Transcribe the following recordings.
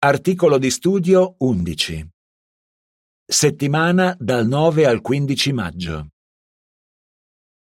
Articolo di studio 11. Settimana dal 9 al 15 maggio.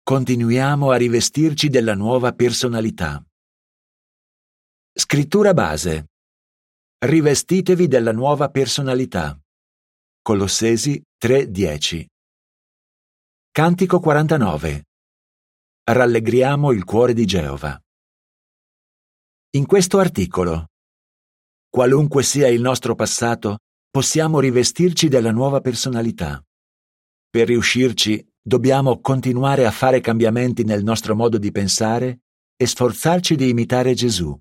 Continuiamo a rivestirci della nuova personalità. Scrittura base. Rivestitevi della nuova personalità. Colossesi 3:10. Cantico 49. Rallegriamo il cuore di Geova. In questo articolo Qualunque sia il nostro passato, possiamo rivestirci della nuova personalità. Per riuscirci, dobbiamo continuare a fare cambiamenti nel nostro modo di pensare e sforzarci di imitare Gesù.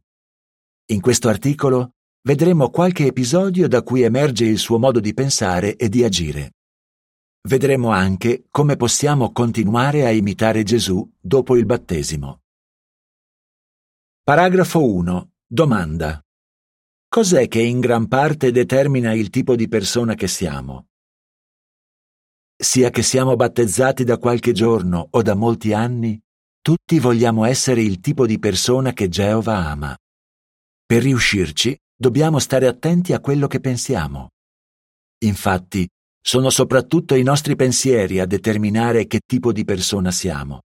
In questo articolo vedremo qualche episodio da cui emerge il suo modo di pensare e di agire. Vedremo anche come possiamo continuare a imitare Gesù dopo il battesimo. Paragrafo 1. Domanda. Cos'è che in gran parte determina il tipo di persona che siamo? Sia che siamo battezzati da qualche giorno o da molti anni, tutti vogliamo essere il tipo di persona che Geova ama. Per riuscirci, dobbiamo stare attenti a quello che pensiamo. Infatti, sono soprattutto i nostri pensieri a determinare che tipo di persona siamo.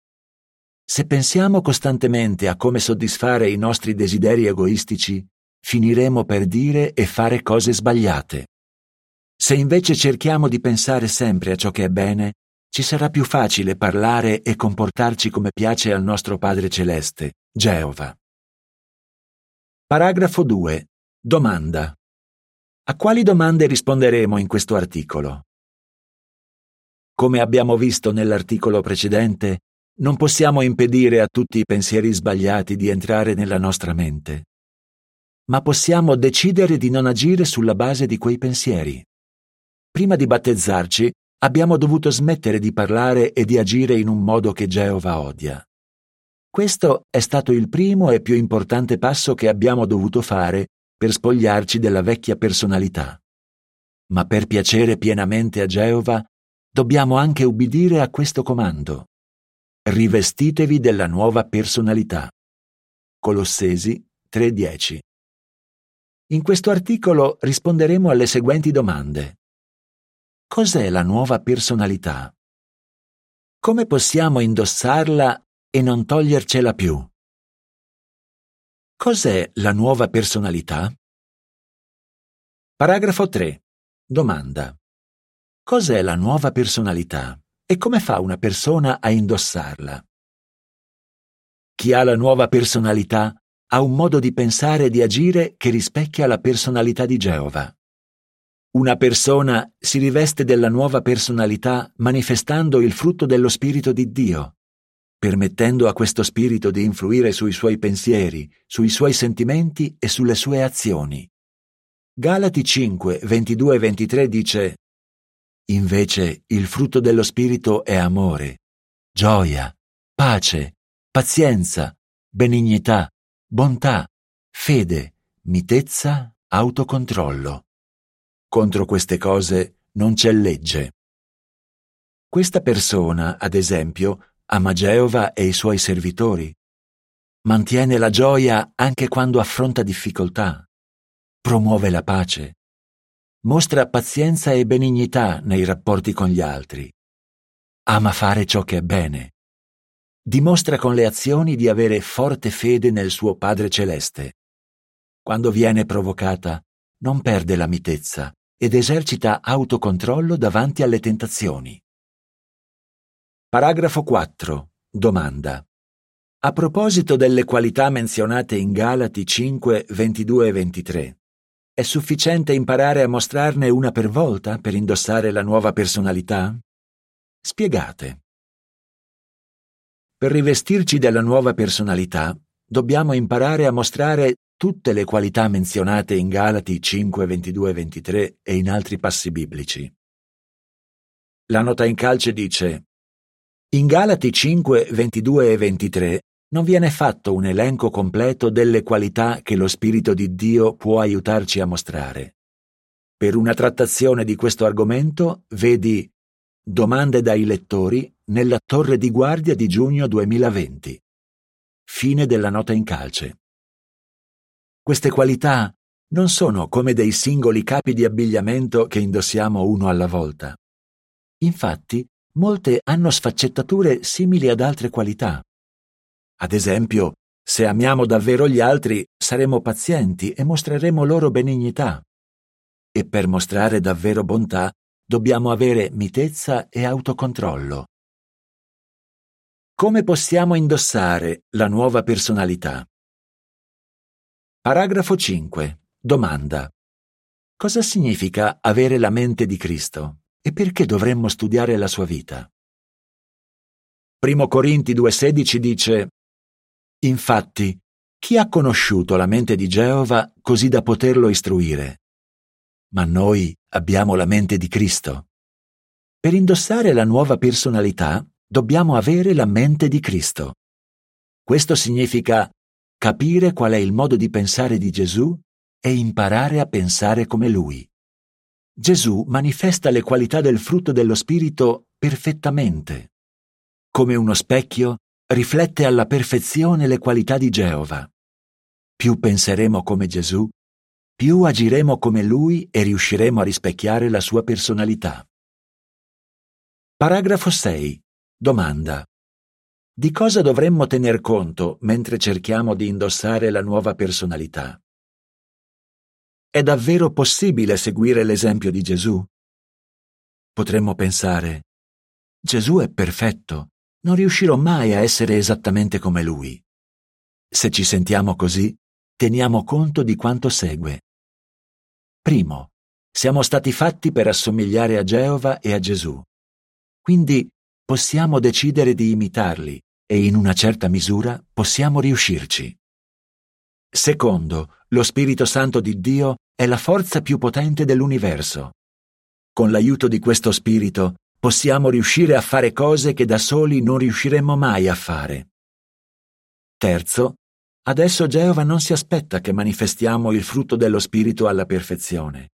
Se pensiamo costantemente a come soddisfare i nostri desideri egoistici, finiremo per dire e fare cose sbagliate. Se invece cerchiamo di pensare sempre a ciò che è bene, ci sarà più facile parlare e comportarci come piace al nostro Padre Celeste, Geova. Paragrafo 2. Domanda. A quali domande risponderemo in questo articolo? Come abbiamo visto nell'articolo precedente, non possiamo impedire a tutti i pensieri sbagliati di entrare nella nostra mente ma possiamo decidere di non agire sulla base di quei pensieri. Prima di battezzarci, abbiamo dovuto smettere di parlare e di agire in un modo che Geova odia. Questo è stato il primo e più importante passo che abbiamo dovuto fare per spogliarci della vecchia personalità. Ma per piacere pienamente a Geova, dobbiamo anche ubbidire a questo comando. Rivestitevi della nuova personalità. Colossesi 3:10 in questo articolo risponderemo alle seguenti domande. Cos'è la nuova personalità? Come possiamo indossarla e non togliercela più? Cos'è la nuova personalità? Paragrafo 3. Domanda. Cos'è la nuova personalità e come fa una persona a indossarla? Chi ha la nuova personalità ha un modo di pensare e di agire che rispecchia la personalità di Geova. Una persona si riveste della nuova personalità manifestando il frutto dello Spirito di Dio, permettendo a questo Spirito di influire sui suoi pensieri, sui suoi sentimenti e sulle sue azioni. Galati 5, 22 e 23 dice Invece il frutto dello Spirito è amore, gioia, pace, pazienza, benignità, bontà, fede, mitezza, autocontrollo. Contro queste cose non c'è legge. Questa persona, ad esempio, ama Geova e i suoi servitori. Mantiene la gioia anche quando affronta difficoltà. Promuove la pace. Mostra pazienza e benignità nei rapporti con gli altri. Ama fare ciò che è bene dimostra con le azioni di avere forte fede nel suo Padre Celeste. Quando viene provocata, non perde la mitezza ed esercita autocontrollo davanti alle tentazioni. Paragrafo 4. Domanda. A proposito delle qualità menzionate in Galati 5, 22 e 23, è sufficiente imparare a mostrarne una per volta per indossare la nuova personalità? Spiegate. Per rivestirci della nuova personalità, dobbiamo imparare a mostrare tutte le qualità menzionate in Galati 5, 22 e 23 e in altri passi biblici. La nota in calce dice In Galati 5, 22 e 23 non viene fatto un elenco completo delle qualità che lo Spirito di Dio può aiutarci a mostrare. Per una trattazione di questo argomento vedi Domande dai lettori nella torre di guardia di giugno 2020. Fine della nota in calce. Queste qualità non sono come dei singoli capi di abbigliamento che indossiamo uno alla volta. Infatti, molte hanno sfaccettature simili ad altre qualità. Ad esempio, se amiamo davvero gli altri, saremo pazienti e mostreremo loro benignità. E per mostrare davvero bontà, dobbiamo avere mitezza e autocontrollo. Come possiamo indossare la nuova personalità? Paragrafo 5. Domanda. Cosa significa avere la mente di Cristo e perché dovremmo studiare la sua vita? Primo Corinti 2,16 dice Infatti, chi ha conosciuto la mente di Geova così da poterlo istruire? Ma noi abbiamo la mente di Cristo. Per indossare la nuova personalità dobbiamo avere la mente di Cristo. Questo significa capire qual è il modo di pensare di Gesù e imparare a pensare come Lui. Gesù manifesta le qualità del frutto dello Spirito perfettamente. Come uno specchio, riflette alla perfezione le qualità di Geova. Più penseremo come Gesù, più agiremo come Lui e riusciremo a rispecchiare la sua personalità. Paragrafo 6. Domanda. Di cosa dovremmo tener conto mentre cerchiamo di indossare la nuova personalità? È davvero possibile seguire l'esempio di Gesù? Potremmo pensare, Gesù è perfetto, non riuscirò mai a essere esattamente come lui. Se ci sentiamo così, teniamo conto di quanto segue. Primo, siamo stati fatti per assomigliare a Geova e a Gesù. Quindi possiamo decidere di imitarli e in una certa misura possiamo riuscirci. Secondo, lo Spirito Santo di Dio è la forza più potente dell'universo. Con l'aiuto di questo Spirito possiamo riuscire a fare cose che da soli non riusciremmo mai a fare. Terzo, adesso Geova non si aspetta che manifestiamo il frutto dello Spirito alla perfezione.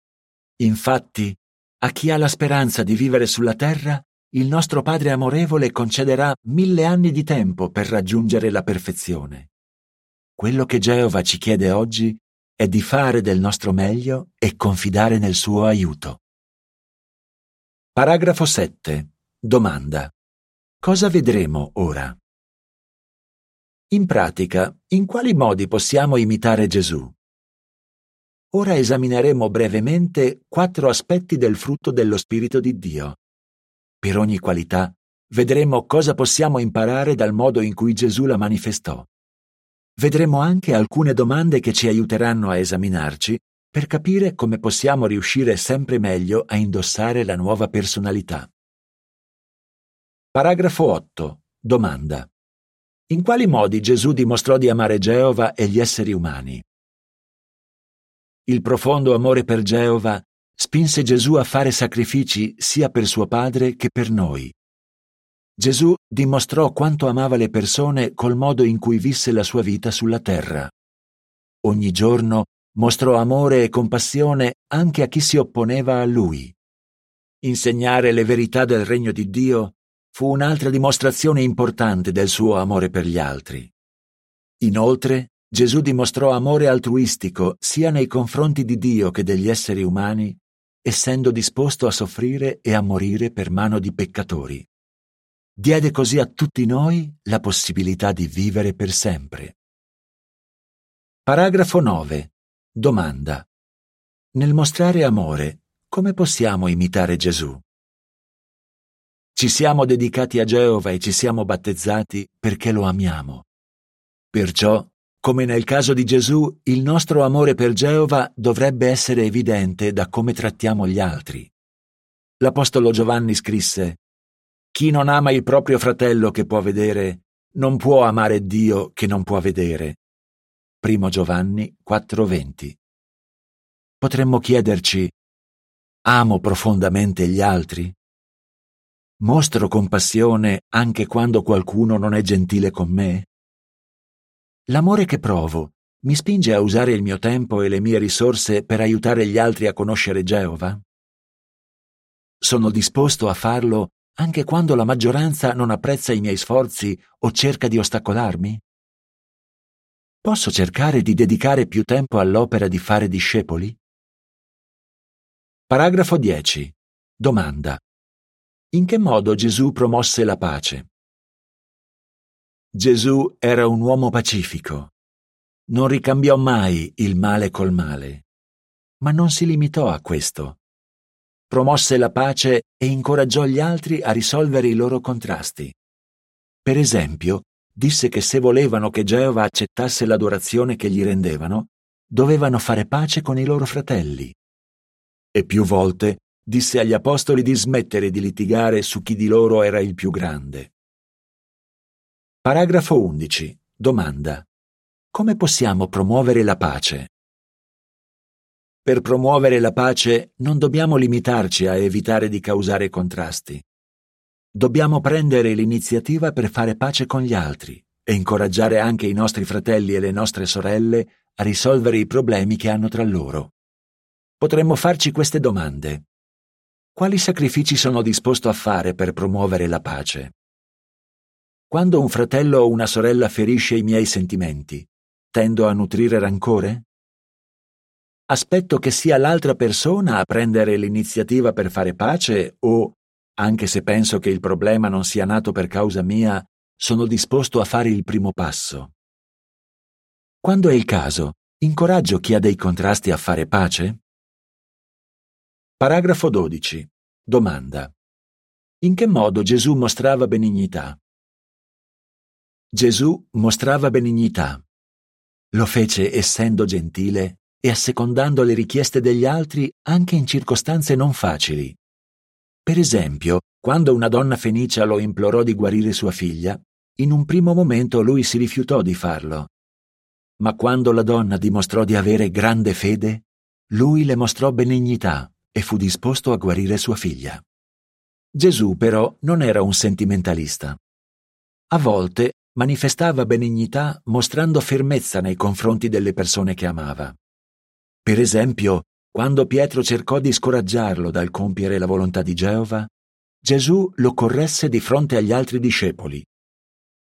Infatti, a chi ha la speranza di vivere sulla terra, il nostro Padre amorevole concederà mille anni di tempo per raggiungere la perfezione. Quello che Geova ci chiede oggi è di fare del nostro meglio e confidare nel suo aiuto. Paragrafo 7. Domanda. Cosa vedremo ora? In pratica, in quali modi possiamo imitare Gesù? Ora esamineremo brevemente quattro aspetti del frutto dello Spirito di Dio. Per ogni qualità vedremo cosa possiamo imparare dal modo in cui Gesù la manifestò. Vedremo anche alcune domande che ci aiuteranno a esaminarci per capire come possiamo riuscire sempre meglio a indossare la nuova personalità. Paragrafo 8. Domanda. In quali modi Gesù dimostrò di amare Geova e gli esseri umani? Il profondo amore per Geova spinse Gesù a fare sacrifici sia per suo Padre che per noi. Gesù dimostrò quanto amava le persone col modo in cui visse la sua vita sulla terra. Ogni giorno mostrò amore e compassione anche a chi si opponeva a lui. Insegnare le verità del regno di Dio fu un'altra dimostrazione importante del suo amore per gli altri. Inoltre, Gesù dimostrò amore altruistico sia nei confronti di Dio che degli esseri umani, essendo disposto a soffrire e a morire per mano di peccatori. Diede così a tutti noi la possibilità di vivere per sempre. Paragrafo 9. Domanda. Nel mostrare amore, come possiamo imitare Gesù? Ci siamo dedicati a Geova e ci siamo battezzati perché lo amiamo. Perciò, come nel caso di Gesù, il nostro amore per Geova dovrebbe essere evidente da come trattiamo gli altri. L'Apostolo Giovanni scrisse Chi non ama il proprio fratello che può vedere, non può amare Dio che non può vedere. Primo Giovanni 4:20. Potremmo chiederci, amo profondamente gli altri? Mostro compassione anche quando qualcuno non è gentile con me? L'amore che provo mi spinge a usare il mio tempo e le mie risorse per aiutare gli altri a conoscere Geova? Sono disposto a farlo anche quando la maggioranza non apprezza i miei sforzi o cerca di ostacolarmi? Posso cercare di dedicare più tempo all'opera di fare discepoli? Paragrafo 10. Domanda. In che modo Gesù promosse la pace? Gesù era un uomo pacifico. Non ricambiò mai il male col male. Ma non si limitò a questo. Promosse la pace e incoraggiò gli altri a risolvere i loro contrasti. Per esempio, disse che se volevano che Geova accettasse l'adorazione che gli rendevano, dovevano fare pace con i loro fratelli. E più volte disse agli apostoli di smettere di litigare su chi di loro era il più grande. Paragrafo 11. Domanda. Come possiamo promuovere la pace? Per promuovere la pace non dobbiamo limitarci a evitare di causare contrasti. Dobbiamo prendere l'iniziativa per fare pace con gli altri e incoraggiare anche i nostri fratelli e le nostre sorelle a risolvere i problemi che hanno tra loro. Potremmo farci queste domande. Quali sacrifici sono disposto a fare per promuovere la pace? Quando un fratello o una sorella ferisce i miei sentimenti, tendo a nutrire rancore? Aspetto che sia l'altra persona a prendere l'iniziativa per fare pace o anche se penso che il problema non sia nato per causa mia, sono disposto a fare il primo passo. Quando è il caso, incoraggio chi ha dei contrasti a fare pace? Paragrafo 12. Domanda. In che modo Gesù mostrava benignità? Gesù mostrava benignità. Lo fece essendo gentile e assecondando le richieste degli altri anche in circostanze non facili. Per esempio, quando una donna fenicia lo implorò di guarire sua figlia, in un primo momento lui si rifiutò di farlo. Ma quando la donna dimostrò di avere grande fede, lui le mostrò benignità e fu disposto a guarire sua figlia. Gesù però non era un sentimentalista. A volte manifestava benignità mostrando fermezza nei confronti delle persone che amava. Per esempio, quando Pietro cercò di scoraggiarlo dal compiere la volontà di Geova, Gesù lo corresse di fronte agli altri discepoli.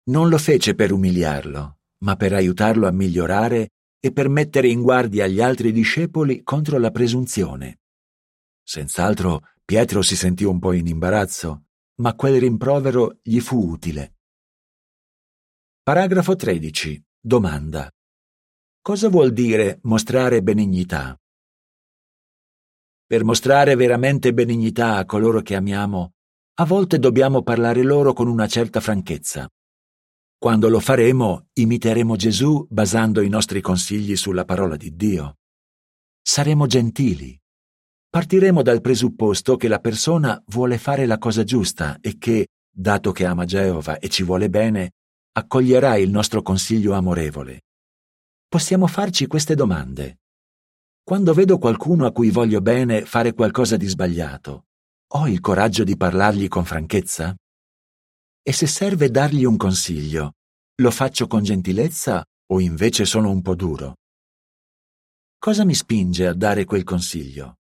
Non lo fece per umiliarlo, ma per aiutarlo a migliorare e per mettere in guardia gli altri discepoli contro la presunzione. Senz'altro Pietro si sentì un po' in imbarazzo, ma quel rimprovero gli fu utile. Paragrafo 13. Domanda. Cosa vuol dire mostrare benignità? Per mostrare veramente benignità a coloro che amiamo, a volte dobbiamo parlare loro con una certa franchezza. Quando lo faremo, imiteremo Gesù basando i nostri consigli sulla parola di Dio. Saremo gentili. Partiremo dal presupposto che la persona vuole fare la cosa giusta e che, dato che ama Geova e ci vuole bene, accoglierà il nostro consiglio amorevole. Possiamo farci queste domande. Quando vedo qualcuno a cui voglio bene fare qualcosa di sbagliato, ho il coraggio di parlargli con franchezza? E se serve dargli un consiglio, lo faccio con gentilezza o invece sono un po' duro? Cosa mi spinge a dare quel consiglio?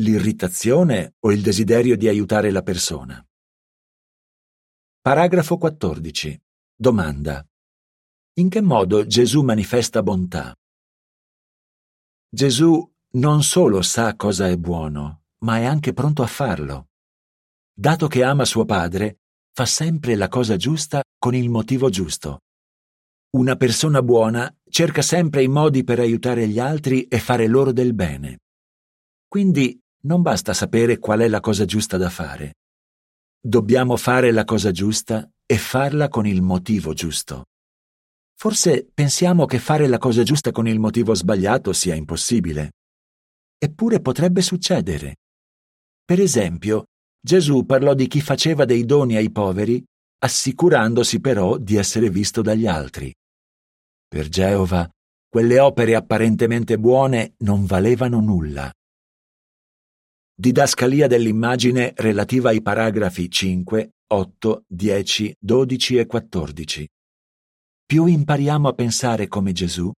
L'irritazione o il desiderio di aiutare la persona? Paragrafo 14. Domanda. In che modo Gesù manifesta bontà? Gesù non solo sa cosa è buono, ma è anche pronto a farlo. Dato che ama suo padre, fa sempre la cosa giusta con il motivo giusto. Una persona buona cerca sempre i modi per aiutare gli altri e fare loro del bene. Quindi non basta sapere qual è la cosa giusta da fare. Dobbiamo fare la cosa giusta e farla con il motivo giusto. Forse pensiamo che fare la cosa giusta con il motivo sbagliato sia impossibile. Eppure potrebbe succedere. Per esempio, Gesù parlò di chi faceva dei doni ai poveri, assicurandosi però di essere visto dagli altri. Per Geova, quelle opere apparentemente buone non valevano nulla. Didascalia dell'immagine relativa ai paragrafi 5, 8, 10, 12 e 14. Più impariamo a pensare come Gesù,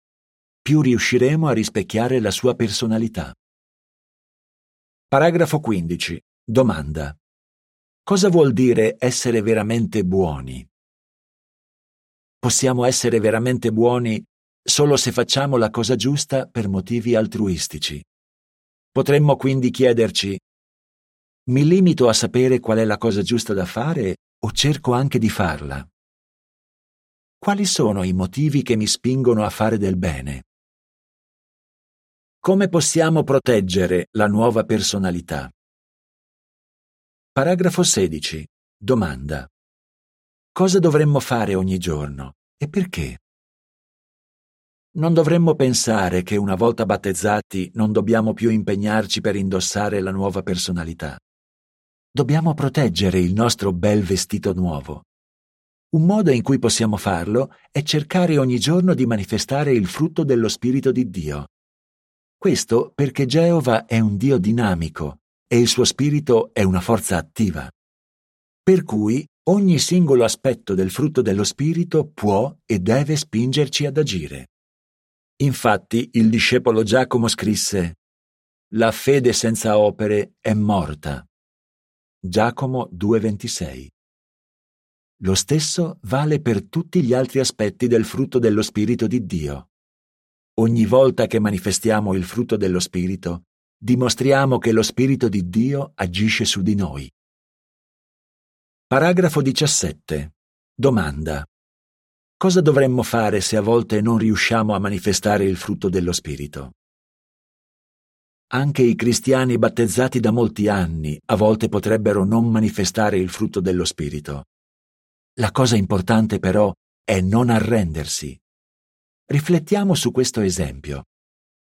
più riusciremo a rispecchiare la sua personalità. Paragrafo 15. Domanda. Cosa vuol dire essere veramente buoni? Possiamo essere veramente buoni solo se facciamo la cosa giusta per motivi altruistici. Potremmo quindi chiederci mi limito a sapere qual è la cosa giusta da fare o cerco anche di farla? Quali sono i motivi che mi spingono a fare del bene? Come possiamo proteggere la nuova personalità? Paragrafo 16. Domanda. Cosa dovremmo fare ogni giorno e perché? Non dovremmo pensare che una volta battezzati non dobbiamo più impegnarci per indossare la nuova personalità. Dobbiamo proteggere il nostro bel vestito nuovo. Un modo in cui possiamo farlo è cercare ogni giorno di manifestare il frutto dello Spirito di Dio. Questo perché Geova è un Dio dinamico e il suo Spirito è una forza attiva. Per cui ogni singolo aspetto del frutto dello Spirito può e deve spingerci ad agire. Infatti il discepolo Giacomo scrisse La fede senza opere è morta. Giacomo 2,26. Lo stesso vale per tutti gli altri aspetti del frutto dello Spirito di Dio. Ogni volta che manifestiamo il frutto dello Spirito, dimostriamo che lo Spirito di Dio agisce su di noi. Paragrafo 17. Domanda. Cosa dovremmo fare se a volte non riusciamo a manifestare il frutto dello Spirito? Anche i cristiani battezzati da molti anni a volte potrebbero non manifestare il frutto dello Spirito. La cosa importante però è non arrendersi. Riflettiamo su questo esempio.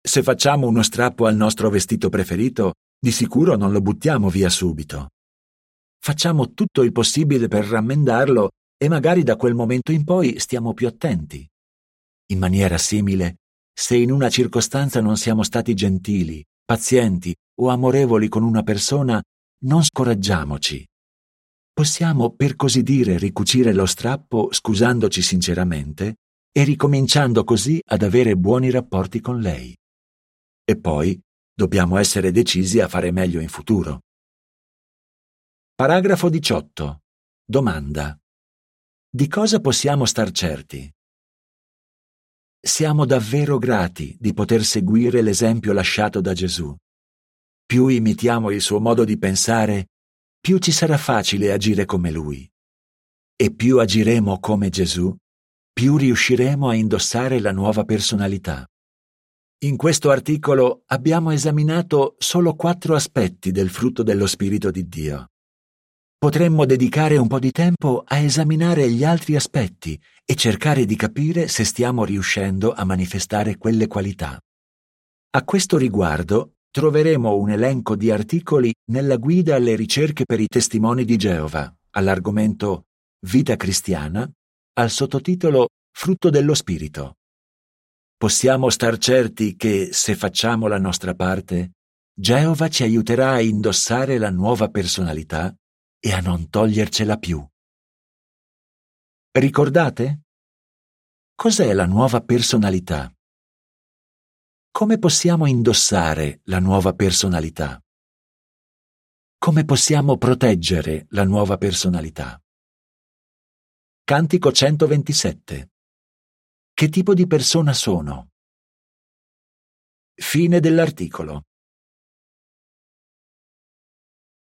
Se facciamo uno strappo al nostro vestito preferito, di sicuro non lo buttiamo via subito. Facciamo tutto il possibile per rammendarlo e magari da quel momento in poi stiamo più attenti. In maniera simile, se in una circostanza non siamo stati gentili, pazienti o amorevoli con una persona, non scoraggiamoci. Possiamo, per così dire, ricucire lo strappo scusandoci sinceramente e ricominciando così ad avere buoni rapporti con lei. E poi dobbiamo essere decisi a fare meglio in futuro. Paragrafo 18. Domanda. Di cosa possiamo star certi? Siamo davvero grati di poter seguire l'esempio lasciato da Gesù. Più imitiamo il suo modo di pensare, più ci sarà facile agire come lui. E più agiremo come Gesù, più riusciremo a indossare la nuova personalità. In questo articolo abbiamo esaminato solo quattro aspetti del frutto dello Spirito di Dio. Potremmo dedicare un po' di tempo a esaminare gli altri aspetti e cercare di capire se stiamo riuscendo a manifestare quelle qualità. A questo riguardo troveremo un elenco di articoli nella guida alle ricerche per i testimoni di Geova, all'argomento Vita cristiana, al sottotitolo Frutto dello Spirito. Possiamo star certi che, se facciamo la nostra parte, Geova ci aiuterà a indossare la nuova personalità e a non togliercela più. Ricordate? Cos'è la nuova personalità? Come possiamo indossare la nuova personalità? Come possiamo proteggere la nuova personalità? Cantico 127. Che tipo di persona sono? Fine dell'articolo.